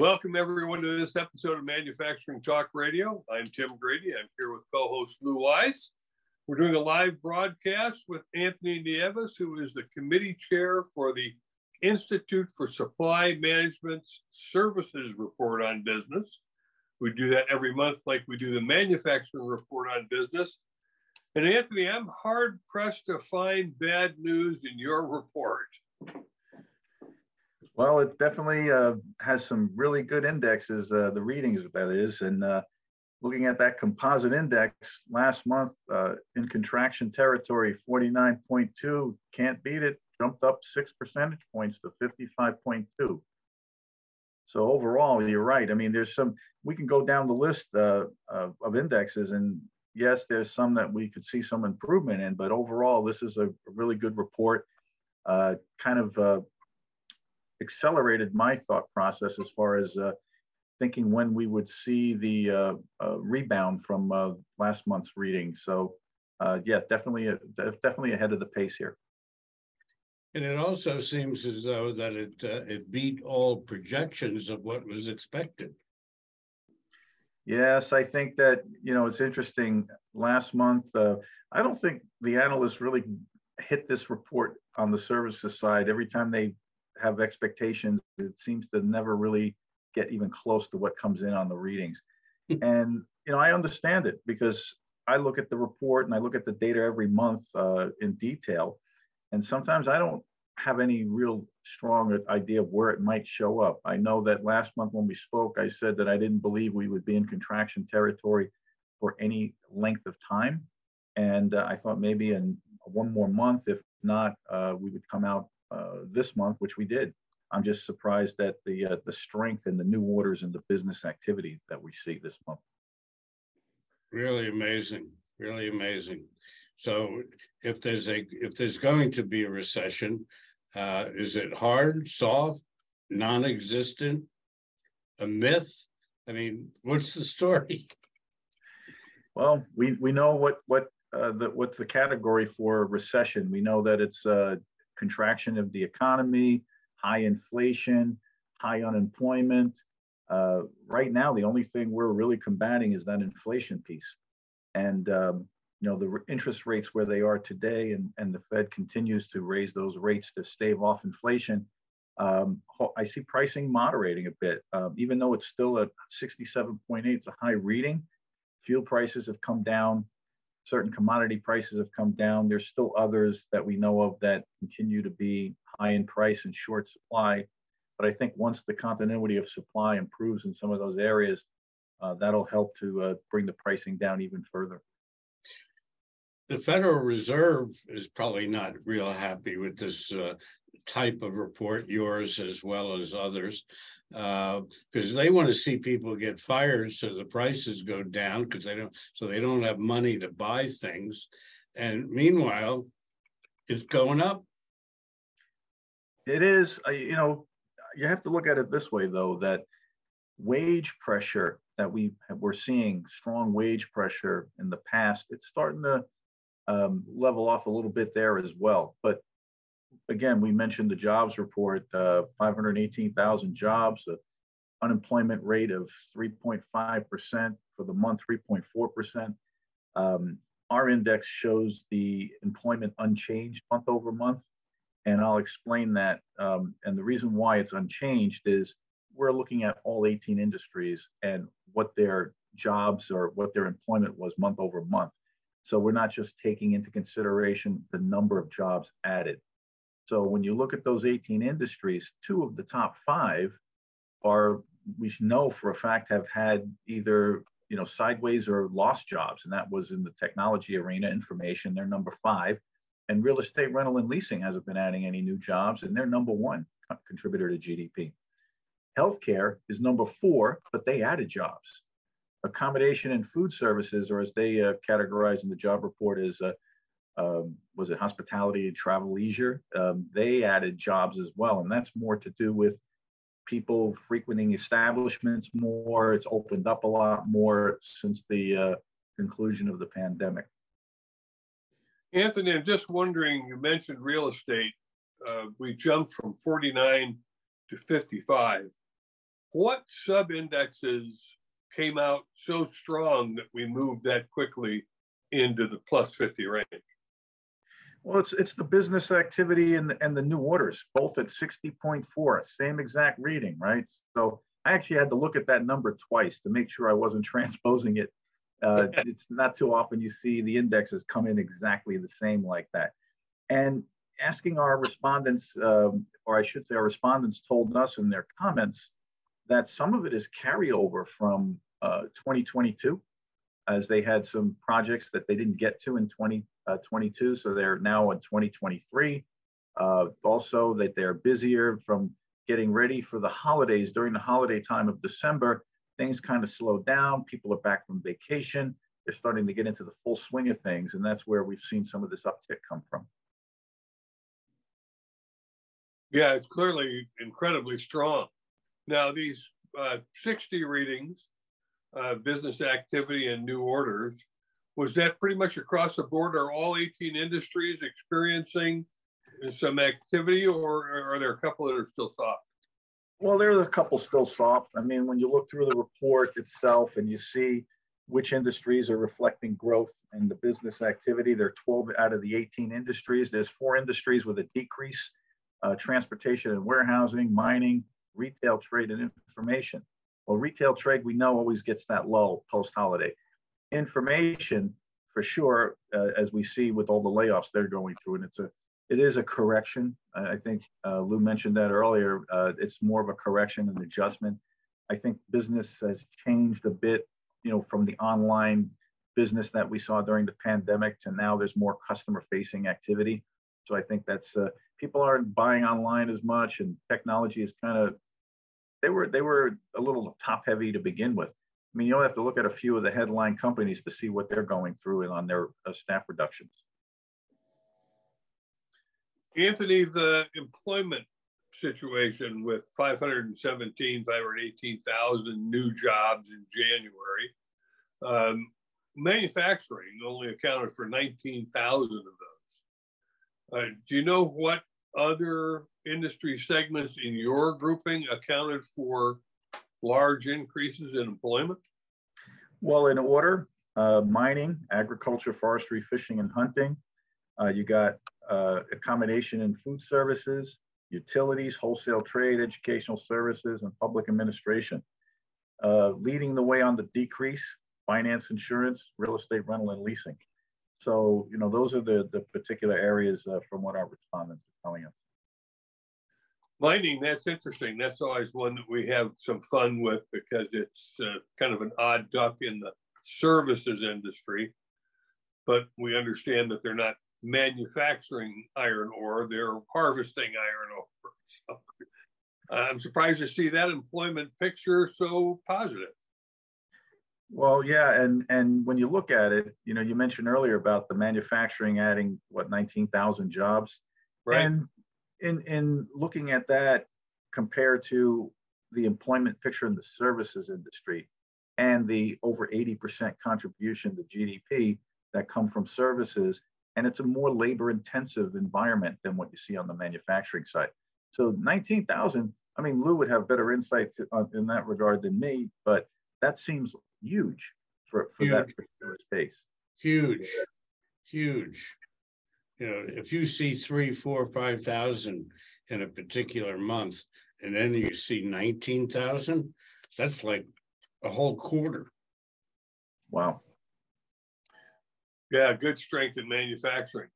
Welcome everyone to this episode of Manufacturing Talk Radio. I'm Tim Grady. I'm here with co-host Lou Weiss. We're doing a live broadcast with Anthony Nieves, who is the committee chair for the Institute for Supply Management Services Report on Business. We do that every month, like we do the manufacturing report on business. And Anthony, I'm hard pressed to find bad news in your report. Well, it definitely uh, has some really good indexes, uh, the readings that is. And uh, looking at that composite index last month uh, in contraction territory, 49.2, can't beat it, jumped up six percentage points to 55.2. So overall, you're right. I mean, there's some, we can go down the list uh, of, of, indexes and yes, there's some that we could see some improvement in, but overall, this is a really good report. Uh, kind of accelerated my thought process as far as uh, thinking when we would see the uh, uh, rebound from uh, last month's reading. So, uh, yeah, definitely, uh, definitely ahead of the pace here. And it also seems as though that it it beat all projections of what was expected. Yes, I think that you know it's interesting. Last month, I don't think the analysts really hit this report on the services side. Every time they have expectations. It seems to never really get even close to what comes in on the readings. and you know, I understand it because I look at the report and I look at the data every month uh, in detail, and sometimes I don't have any real strong idea of where it might show up. I know that last month when we spoke, I said that I didn't believe we would be in contraction territory for any length of time, and uh, I thought maybe in one more month, if not, uh, we would come out this month, which we did. I'm just surprised at the uh, the strength and the new orders and the business activity that we see this month. Really amazing, really amazing. So, if there's a if there's going to be a recession, uh, is it hard, soft, non-existent, a myth? I mean, what's the story? Well, we we know what what uh, the, what's the category for recession. We know that it's uh, contraction of the economy, high inflation, high unemployment. Uh, right now, the only thing we're really combating is that inflation piece. And um, you know the interest rates where they are today, and, and the Fed continues to raise those rates to stave off inflation. Um, I see pricing moderating a bit, um, even though it's still at 67.8. It's a high reading. Fuel prices have come down certain commodity prices have come down. There's still others that we know of that continue to be high in price and short supply. But I think once the continuity of supply improves in some of those areas, uh, that'll help to uh, bring the pricing down even further. The Federal Reserve is probably not real happy with this uh, type of report, yours as well as others, because uh, they want to see people get fired so the prices go down because they don't, so they don't have money to buy things, and meanwhile, it's going up. It is, uh, you know, you have to look at it this way though that wage pressure that we we're seeing strong wage pressure in the past it's starting to um, level off a little bit there as well but again, we mentioned the jobs report, uh, 518,000 jobs, the unemployment rate of 3.5% for the month, 3.4%. Um, our index shows the employment unchanged month over month. And I'll explain that. Um, and the reason why it's unchanged is we're looking at all 18 industries and what their jobs or what their employment was month over month. So we're not just taking into consideration the number of jobs added. So when you look at those 18 industries, two of the top five are, we know for a fact, have had either you know sideways or lost jobs, and that was in the technology arena, information. They're number five, and real estate rental and leasing hasn't been adding any new jobs, and they're number one contributor to GDP. Healthcare is number four, but they added jobs. Accommodation and food services, or as they uh, categorize in the job report, is uh, um, was it hospitality and travel leisure? Um, they added jobs as well, and that's more to do with people frequenting establishments more. It's opened up a lot more since the uh, conclusion of the pandemic. Anthony, I'm just wondering. You mentioned real estate. Uh, we jumped from 49 to 55. what sub indexes came out so strong that we moved that quickly into the plus 50 range? Well, it's it's the business activity and and the new orders, both at 60.4, same exact reading, right? So I actually had to look at that number twice to make sure I wasn't transposing it. Uh, it's not too often you see the indexes come in exactly the same like that. And asking our respondents, um, or I should say, our respondents told us in their comments that some of it is carryover from uh, 2022, as they had some projects that they didn't get to in 2022, uh, so they're now in 2023. Uh, also, that they're busier from getting ready for the holidays during the holiday time of December. Things kind of slow down. People are back from vacation. They're starting to get into the full swing of things, and that's where we've seen some of this uptick come from. Yeah, it's clearly incredibly strong. Now, these uh, 60 readings, uh, business activity and new orders, was that pretty much across the board? Are all 18 industries experiencing some activity, or are there a couple that are still soft? Well, there's a couple still soft. I mean, when you look through the report itself and you see which industries are reflecting growth in the business activity, there are 12 out of the 18 industries. There's four industries with a decrease uh, transportation and warehousing, mining, retail trade, and information. Well, retail trade, we know always gets that low post holiday. Information, for sure, uh, as we see with all the layoffs they're going through, and it's a it is a correction. I think uh, Lou mentioned that earlier. Uh, it's more of a correction and adjustment. I think business has changed a bit, you know, from the online business that we saw during the pandemic to now there's more customer facing activity. So I think that's uh, people aren't buying online as much, and technology is kind of they were they were a little top heavy to begin with. I mean, you only have to look at a few of the headline companies to see what they're going through and on their uh, staff reductions. Anthony, the employment situation with 517, 518,000 new jobs in January, um, manufacturing only accounted for 19,000 of those. Uh, do you know what other industry segments in your grouping accounted for large increases in employment? Well, in order, uh, mining, agriculture, forestry, fishing, and hunting. Uh, you got uh, accommodation and food services, utilities, wholesale trade, educational services, and public administration. Uh, leading the way on the decrease, finance, insurance, real estate rental, and leasing. So, you know, those are the, the particular areas uh, from what our respondents are telling us. Mining, that's interesting. That's always one that we have some fun with because it's uh, kind of an odd duck in the services industry. But we understand that they're not manufacturing iron ore, they're harvesting iron ore. So, I'm surprised to see that employment picture so positive. Well, yeah, and and when you look at it, you know, you mentioned earlier about the manufacturing adding what 19,000 jobs, right? And in in looking at that compared to the employment picture in the services industry and the over 80% contribution to GDP that come from services, and it's a more labor intensive environment than what you see on the manufacturing side. So 19,000, I mean, Lou would have better insight to, uh, in that regard than me, but that seems huge for, for huge. that particular space. Huge, huge. You know, if you see three, four, five thousand in a particular month, and then you see nineteen thousand, that's like a whole quarter. Wow. Yeah, good strength in manufacturing.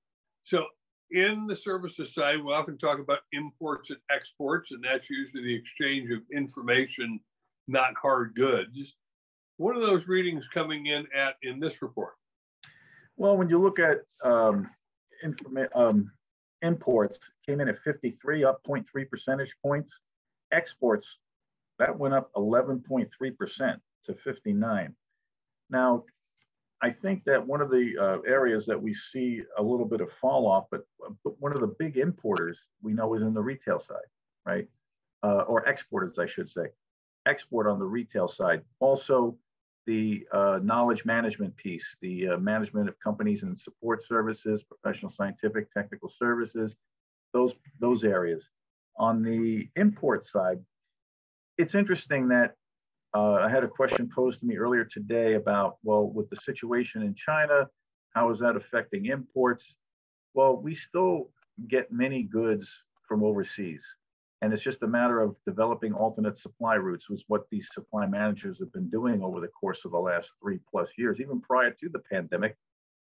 So in the services side, we often talk about imports and exports, and that's usually the exchange of information, not hard goods. What are those readings coming in at in this report? Well, when you look at um, um, imports, came in at 53, up 0.3 percentage points. Exports, that went up 11.3% to 59. Now, I think that one of the uh, areas that we see a little bit of fall off, but, but one of the big importers we know is in the retail side, right? Uh, or exporters, I should say. Export on the retail side. Also, the uh, knowledge management piece, the uh, management of companies and support services, professional scientific technical services, those, those areas. On the import side, it's interesting that uh, I had a question posed to me earlier today about, well, with the situation in China, how is that affecting imports? Well, we still get many goods from overseas. And it's just a matter of developing alternate supply routes, was what these supply managers have been doing over the course of the last three plus years, even prior to the pandemic,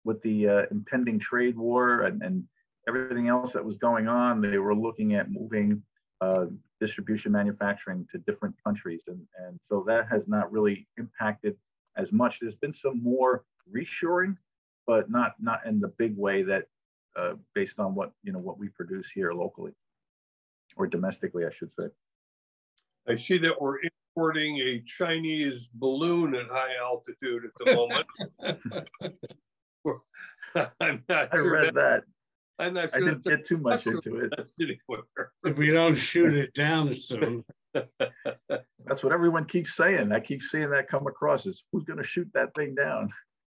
with the uh, impending trade war and, and everything else that was going on. They were looking at moving uh, distribution manufacturing to different countries. And, and so that has not really impacted as much. There's been some more reshoring, but not not in the big way that uh, based on what you know what we produce here locally or domestically, I should say. I see that we're importing a Chinese balloon at high altitude at the moment. I'm not I sure read that. I'm not I didn't get too much into it. If we don't shoot it down soon, That's what everyone keeps saying. I keep seeing that come across is who's going to shoot that thing down?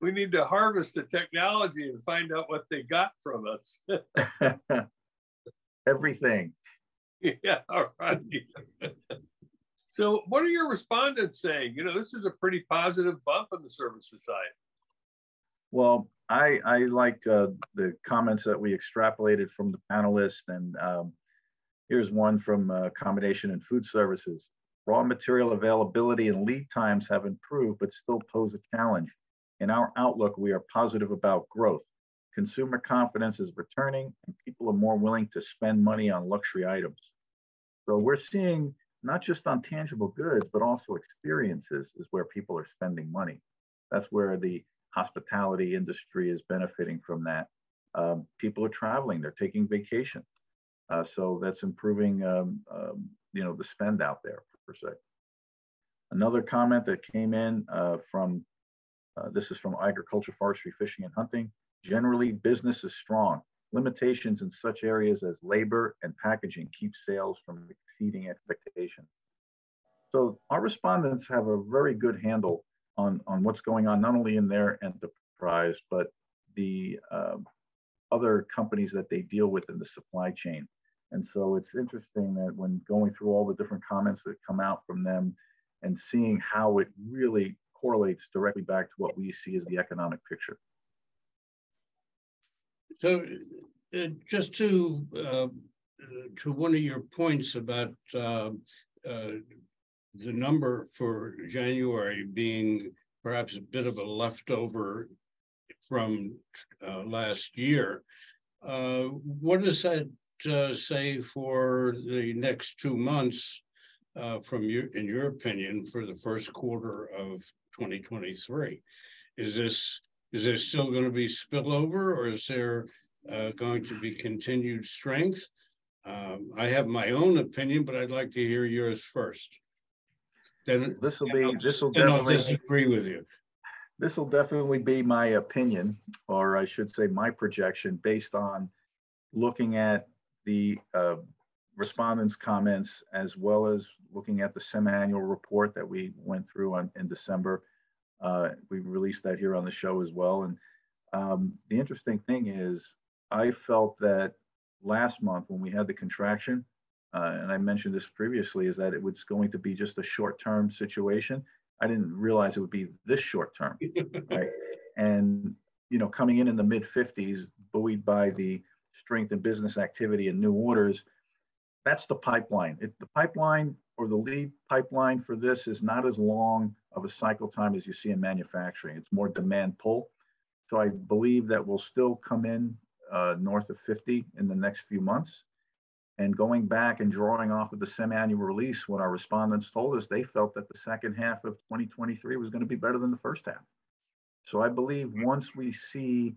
We need to harvest the technology and find out what they got from us. Everything. Yeah, all right. So what are your respondents saying? You know, this is a pretty positive bump in the Service Society. Well, I, I liked uh, the comments that we extrapolated from the panelists, and um, here's one from uh, accommodation and food services. Raw material availability and lead times have improved, but still pose a challenge. In our outlook, we are positive about growth. Consumer confidence is returning, and people are more willing to spend money on luxury items. So we're seeing not just on tangible goods, but also experiences is where people are spending money. That's where the hospitality industry is benefiting from that. Um, people are traveling, they're taking vacations. Uh, so that's improving, um, um, you know, the spend out there per se. Another comment that came in uh, from, uh, this is from agriculture, forestry, fishing, and hunting. Generally, business is strong. Limitations in such areas as labor and packaging keep sales from exceeding expectations. So our respondents have a very good handle on, on what's going on, not only in their enterprise, but the um, other companies that they deal with in the supply chain. And so it's interesting that when going through all the different comments that come out from them and seeing how it really correlates directly back to what we see as the economic picture. So uh, just to uh, to one of your points about uh, uh, the number for January being perhaps a bit of a leftover from uh, last year. Uh, what does that say for the next two months from your, in your opinion, for the first quarter of 2023? Is this is there still going to be spillover, or is there uh, going to be continued strength? Um, I have my own opinion, but I'd like to hear yours first. Then This will be, this will then I'll definitely, disagree with you. this will definitely be my opinion, or I should say my projection based on looking at the uh, respondents' comments as well as looking at the semi-annual report that we went through on, in December. Uh, we released that here on the show as well. And um, the interesting thing is, I felt that last month when we had the contraction, uh, and I mentioned this previously, is that it was going to be just a short-term situation. I didn't realize it would be this short-term, right? And you know, coming in in the mid 50s, buoyed by the strength in business activity and new orders, that's the pipeline. It, the pipeline or the lead pipeline for this is not as long of a cycle time as you see in manufacturing. It's more demand pull. So I believe that we'll still come in uh, north of 50 in the next few months. And going back and drawing off of the semi-annual release, what our respondents told us, they felt that the second half of 2023 was going to be better than the first half. So I believe once we see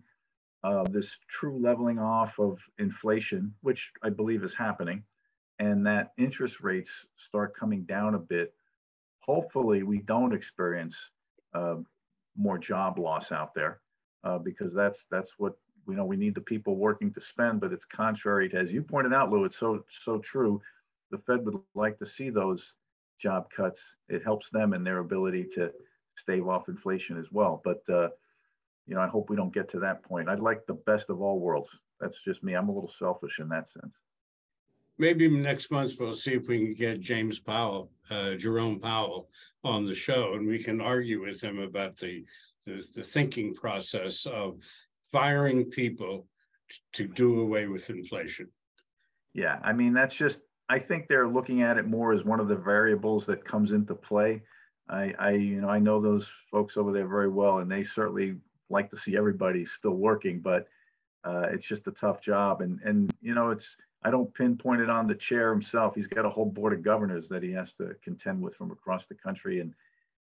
uh, this true leveling off of inflation, which I believe is happening, and that interest rates start coming down a bit, hopefully we don't experience uh, more job loss out there uh, because that's that's what you know we need the people working to spend but it's contrary to as you pointed out lou it's so so true. The fed would like to see those job cuts. It helps them in their ability to stave off inflation as well but uh, you know i hope we don't get to that point. I'd like the best of all worlds. That's just me. I'm a little selfish in that sense maybe next month we'll see if we can get James Powell, uh, Jerome Powell on the show and we can argue with him about the, the, the thinking process of firing people to do away with inflation. Yeah, I mean, that's just, I think they're looking at it more as one of the variables that comes into play. I, I, you know, I know those folks over there very well, and they certainly like to see everybody still working, but uh, it's just a tough job. And, and, you know, it's, I don't pinpoint it on the chair himself. He's got a whole board of governors that he has to contend with from across the country. And,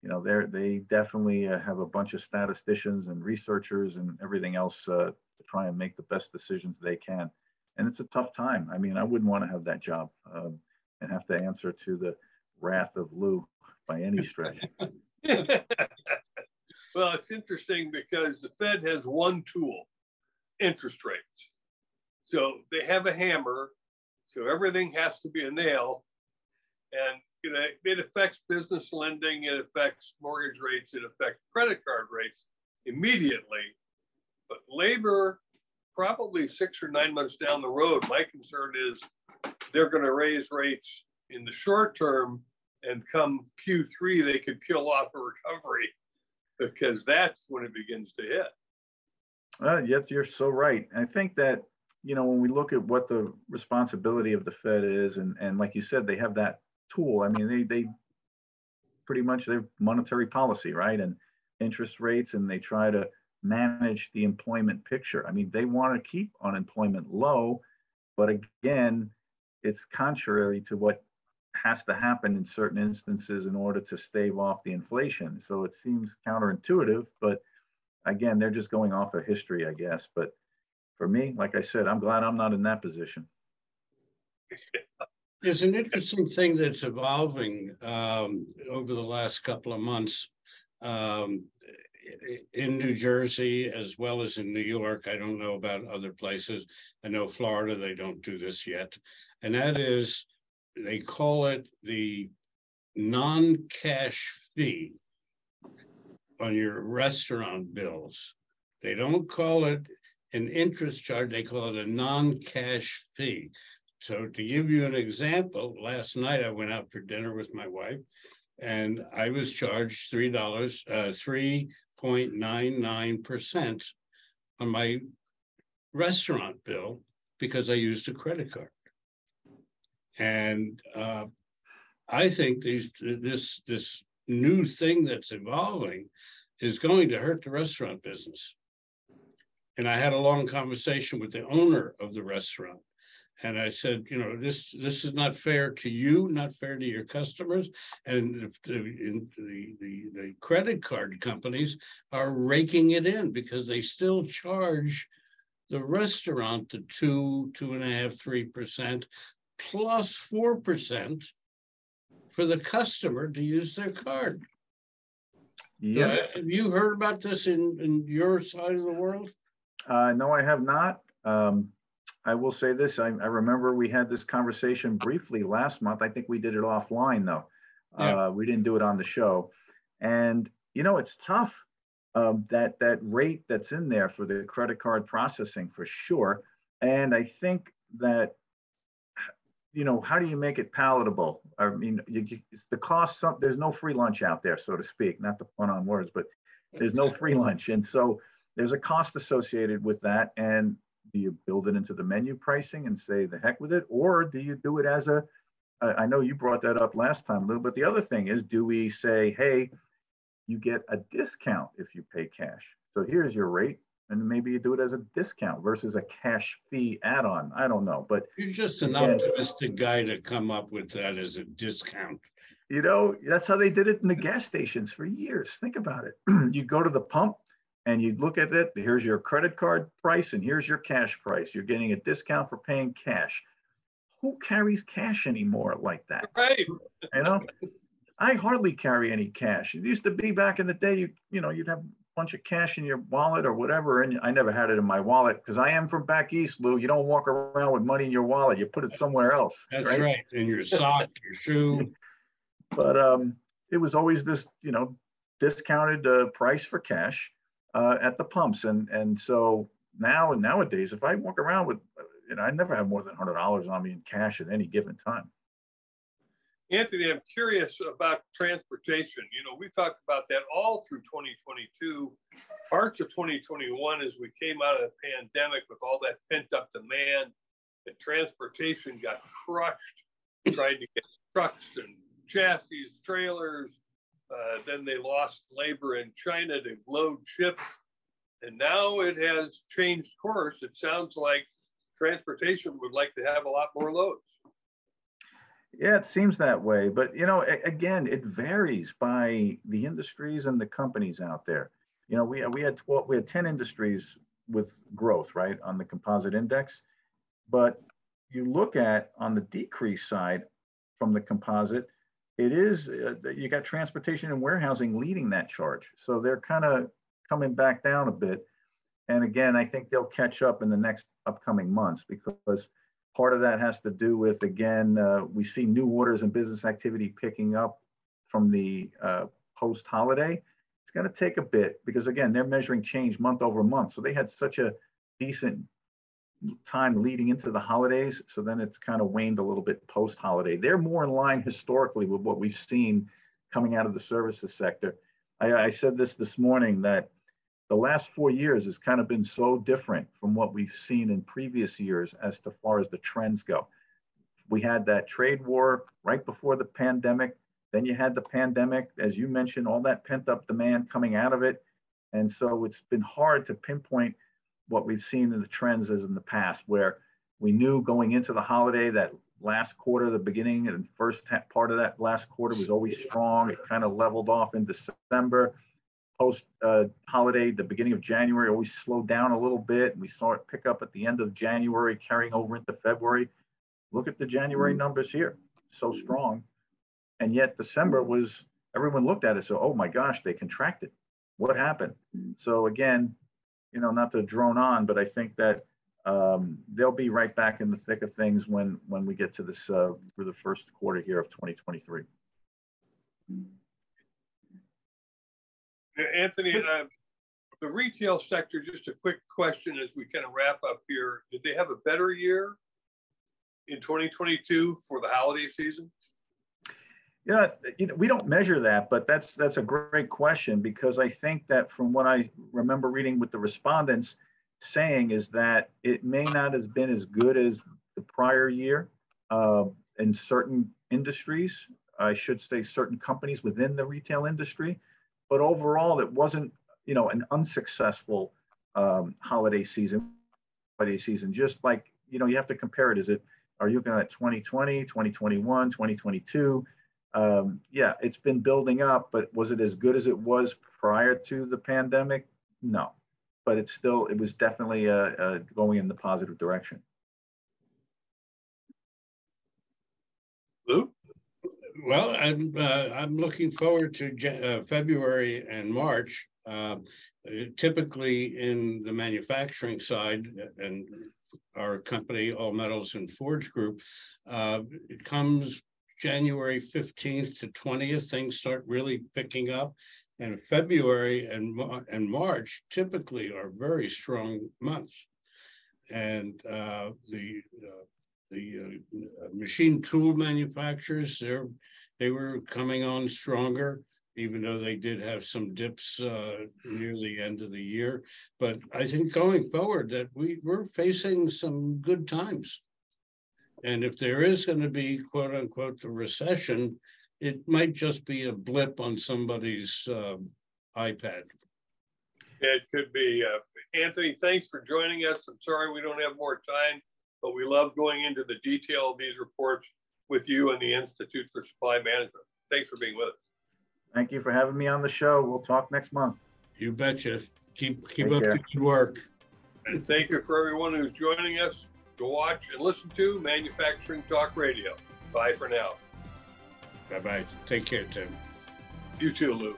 you know, they're, they definitely uh, have a bunch of statisticians and researchers and everything else uh, to try and make the best decisions they can. And it's a tough time. I mean, I wouldn't want to have that job um, and have to answer to the wrath of Lou by any stretch. well, it's interesting because the Fed has one tool, interest rates. So they have a hammer, so everything has to be a nail. And you know, it affects business lending, it affects mortgage rates, it affects credit card rates immediately. But labor, probably six or nine months down the road, my concern is they're going to raise rates in the short term, and come Q3, they could kill off a recovery because that's when it begins to hit. Uh, yes, you're so right. I think that you know when we look at what the responsibility of the Fed is, and and like you said, they have that tool. I mean, they they pretty much their monetary policy, right, and interest rates, and they try to manage the employment picture. I mean, they want to keep unemployment low, but again, it's contrary to what has to happen in certain instances in order to stave off the inflation. So it seems counterintuitive, but again, they're just going off of history, I guess. But for me, like I said, I'm glad I'm not in that position. There's an interesting thing that's evolving um, over the last couple of months um, in New Jersey as well as in New York. I don't know about other places. I know Florida, they don't do this yet. And that is, they call it the non-cash fee on your restaurant bills. They don't call it an interest charge, they call it a non-cash fee. So to give you an example, last night I went out for dinner with my wife and I was charged three dollars, uh, three point nine nine percent on my restaurant bill because I used a credit card. And uh, I think these this this new thing that's evolving is going to hurt the restaurant business. And I had a long conversation with the owner of the restaurant. And I said, you know, this this is not fair to you, not fair to your customers, and the, the the the credit card companies are raking it in because they still charge the restaurant the two, two and a half, three percent plus four percent for the customer to use their card. Yes. So have you heard about this in, in your side of the world? Uh, no, I have not. Um, I will say this. I, I, remember we had this conversation briefly last month. I think we did it offline though. Yeah. Uh, we didn't do it on the show. And you know, it's tough. Um, that that rate that's in there for the credit card processing for sure. And I think that you know, how do you make it palatable? I mean, you, you, it's the cost. Some, there's no free lunch out there, so to speak. Not the pun on words, but there's no free lunch, and so there's a cost associated with that. And do you build it into the menu pricing and say the heck with it, or do you do it as a? I know you brought that up last time, Lou, but the other thing is, do we say, hey, you get a discount if you pay cash? So here's your rate and maybe you do it as a discount versus a cash fee add-on. I don't know, but you're just an optimistic guy to come up with that as a discount. You know, that's how they did it in the gas stations for years. Think about it. you go to the pump and you look at it. Here's your credit card price and here's your cash price. You're getting a discount for paying cash. Who carries cash anymore like that? Right. You know, I hardly carry any cash. It used to be back in the day, you you know, you'd have a bunch of cash in your wallet or whatever. And I never had it in my wallet because I am from back east, Lou. You don't walk around with money in your wallet. You put it somewhere else. That's right. right. In your sock, your shoe. But um, it was always this, you know, discounted uh, price for cash uh, at the pumps. And and so now and nowadays, if I walk around with, you know, I never have more than hundred dollars on me in cash at any given time. Anthony, I'm curious about transportation. You know, we talked about that all through 2022, parts of 2021 as we came out of the pandemic with all that pent up demand. And transportation got crushed trying to get trucks and chassis, trailers. Uh, then they lost labor in China to load ships. And now it has changed course. It sounds like transportation would like to have a lot more loads. Yeah, it seems that way. But, you know, a- again, it varies by the industries and the companies out there. You know, we, we had 12, we had 10 industries with growth, right, on the composite index. But you look at on the decrease side from the composite, it is, uh, you got transportation and warehousing leading that charge. So they're kind of coming back down a bit. And again, I think they'll catch up in the next upcoming months because part of that has to do with, again, uh, we see new orders and business activity picking up from the uh, post holiday. It's going to take a bit because, again, they're measuring change month over month. So they had such a decent time leading into the holidays. So then it's kind of waned a little bit post holiday. They're more in line historically with what we've seen coming out of the services sector. I, I said this this morning that the last four years has kind of been so different from what we've seen in previous years as to far as the trends go. We had that trade war right before the pandemic. Then you had the pandemic, as you mentioned, all that pent up demand coming out of it. And so it's been hard to pinpoint what we've seen in the trends is in the past, where we knew going into the holiday that last quarter, the beginning and first part of that last quarter was always strong. It kind of leveled off in December post uh, holiday, the beginning of January always slowed down a little bit. And we saw it pick up at the end of January, carrying over into February. Look at the January mm-hmm. numbers here, so strong. And yet December was, everyone looked at it, so, oh my gosh, they contracted. What happened? Mm-hmm. So again, you know, not to drone on, but I think that um, they'll be right back in the thick of things when when we get to this uh, for the first quarter here of 2023. Anthony, uh, the retail sector, just a quick question as we kind of wrap up here. Did they have a better year in 2022 for the holiday season? Yeah, you know, we don't measure that, but that's that's a great question because I think that from what I remember reading with the respondents saying is that it may not have been as good as the prior year uh, in certain industries. I should say certain companies within the retail industry but overall, it wasn't, you know, an unsuccessful um, holiday season. Holiday season, just like you know, you have to compare it. Is it? Are you looking at 2020, 2021, 2022? Um, yeah, it's been building up, but was it as good as it was prior to the pandemic? No, but it's still, it was definitely uh, uh, going in the positive direction. Lou? Well, I'm uh, I'm looking forward to uh, February and March. Uh, typically, in the manufacturing side, and our company, All Metals and Forge Group, uh, it comes January fifteenth to twentieth. Things start really picking up, and February and and March typically are very strong months, and uh, the uh, the uh, machine tool manufacturers, they're, they were coming on stronger, even though they did have some dips uh, near the end of the year. But I think going forward that we, we're facing some good times. And if there is going to be quote unquote the recession, it might just be a blip on somebody's uh, iPad. It could be. Uh, Anthony, thanks for joining us. I'm sorry we don't have more time but we love going into the detail of these reports with you and the Institute for Supply Management. Thanks for being with us. Thank you for having me on the show. We'll talk next month. You betcha. Keep keep Take up care. the good work. And thank you for everyone who's joining us to watch and listen to Manufacturing Talk Radio. Bye for now. Bye bye. Take care, Tim. You too, Lou.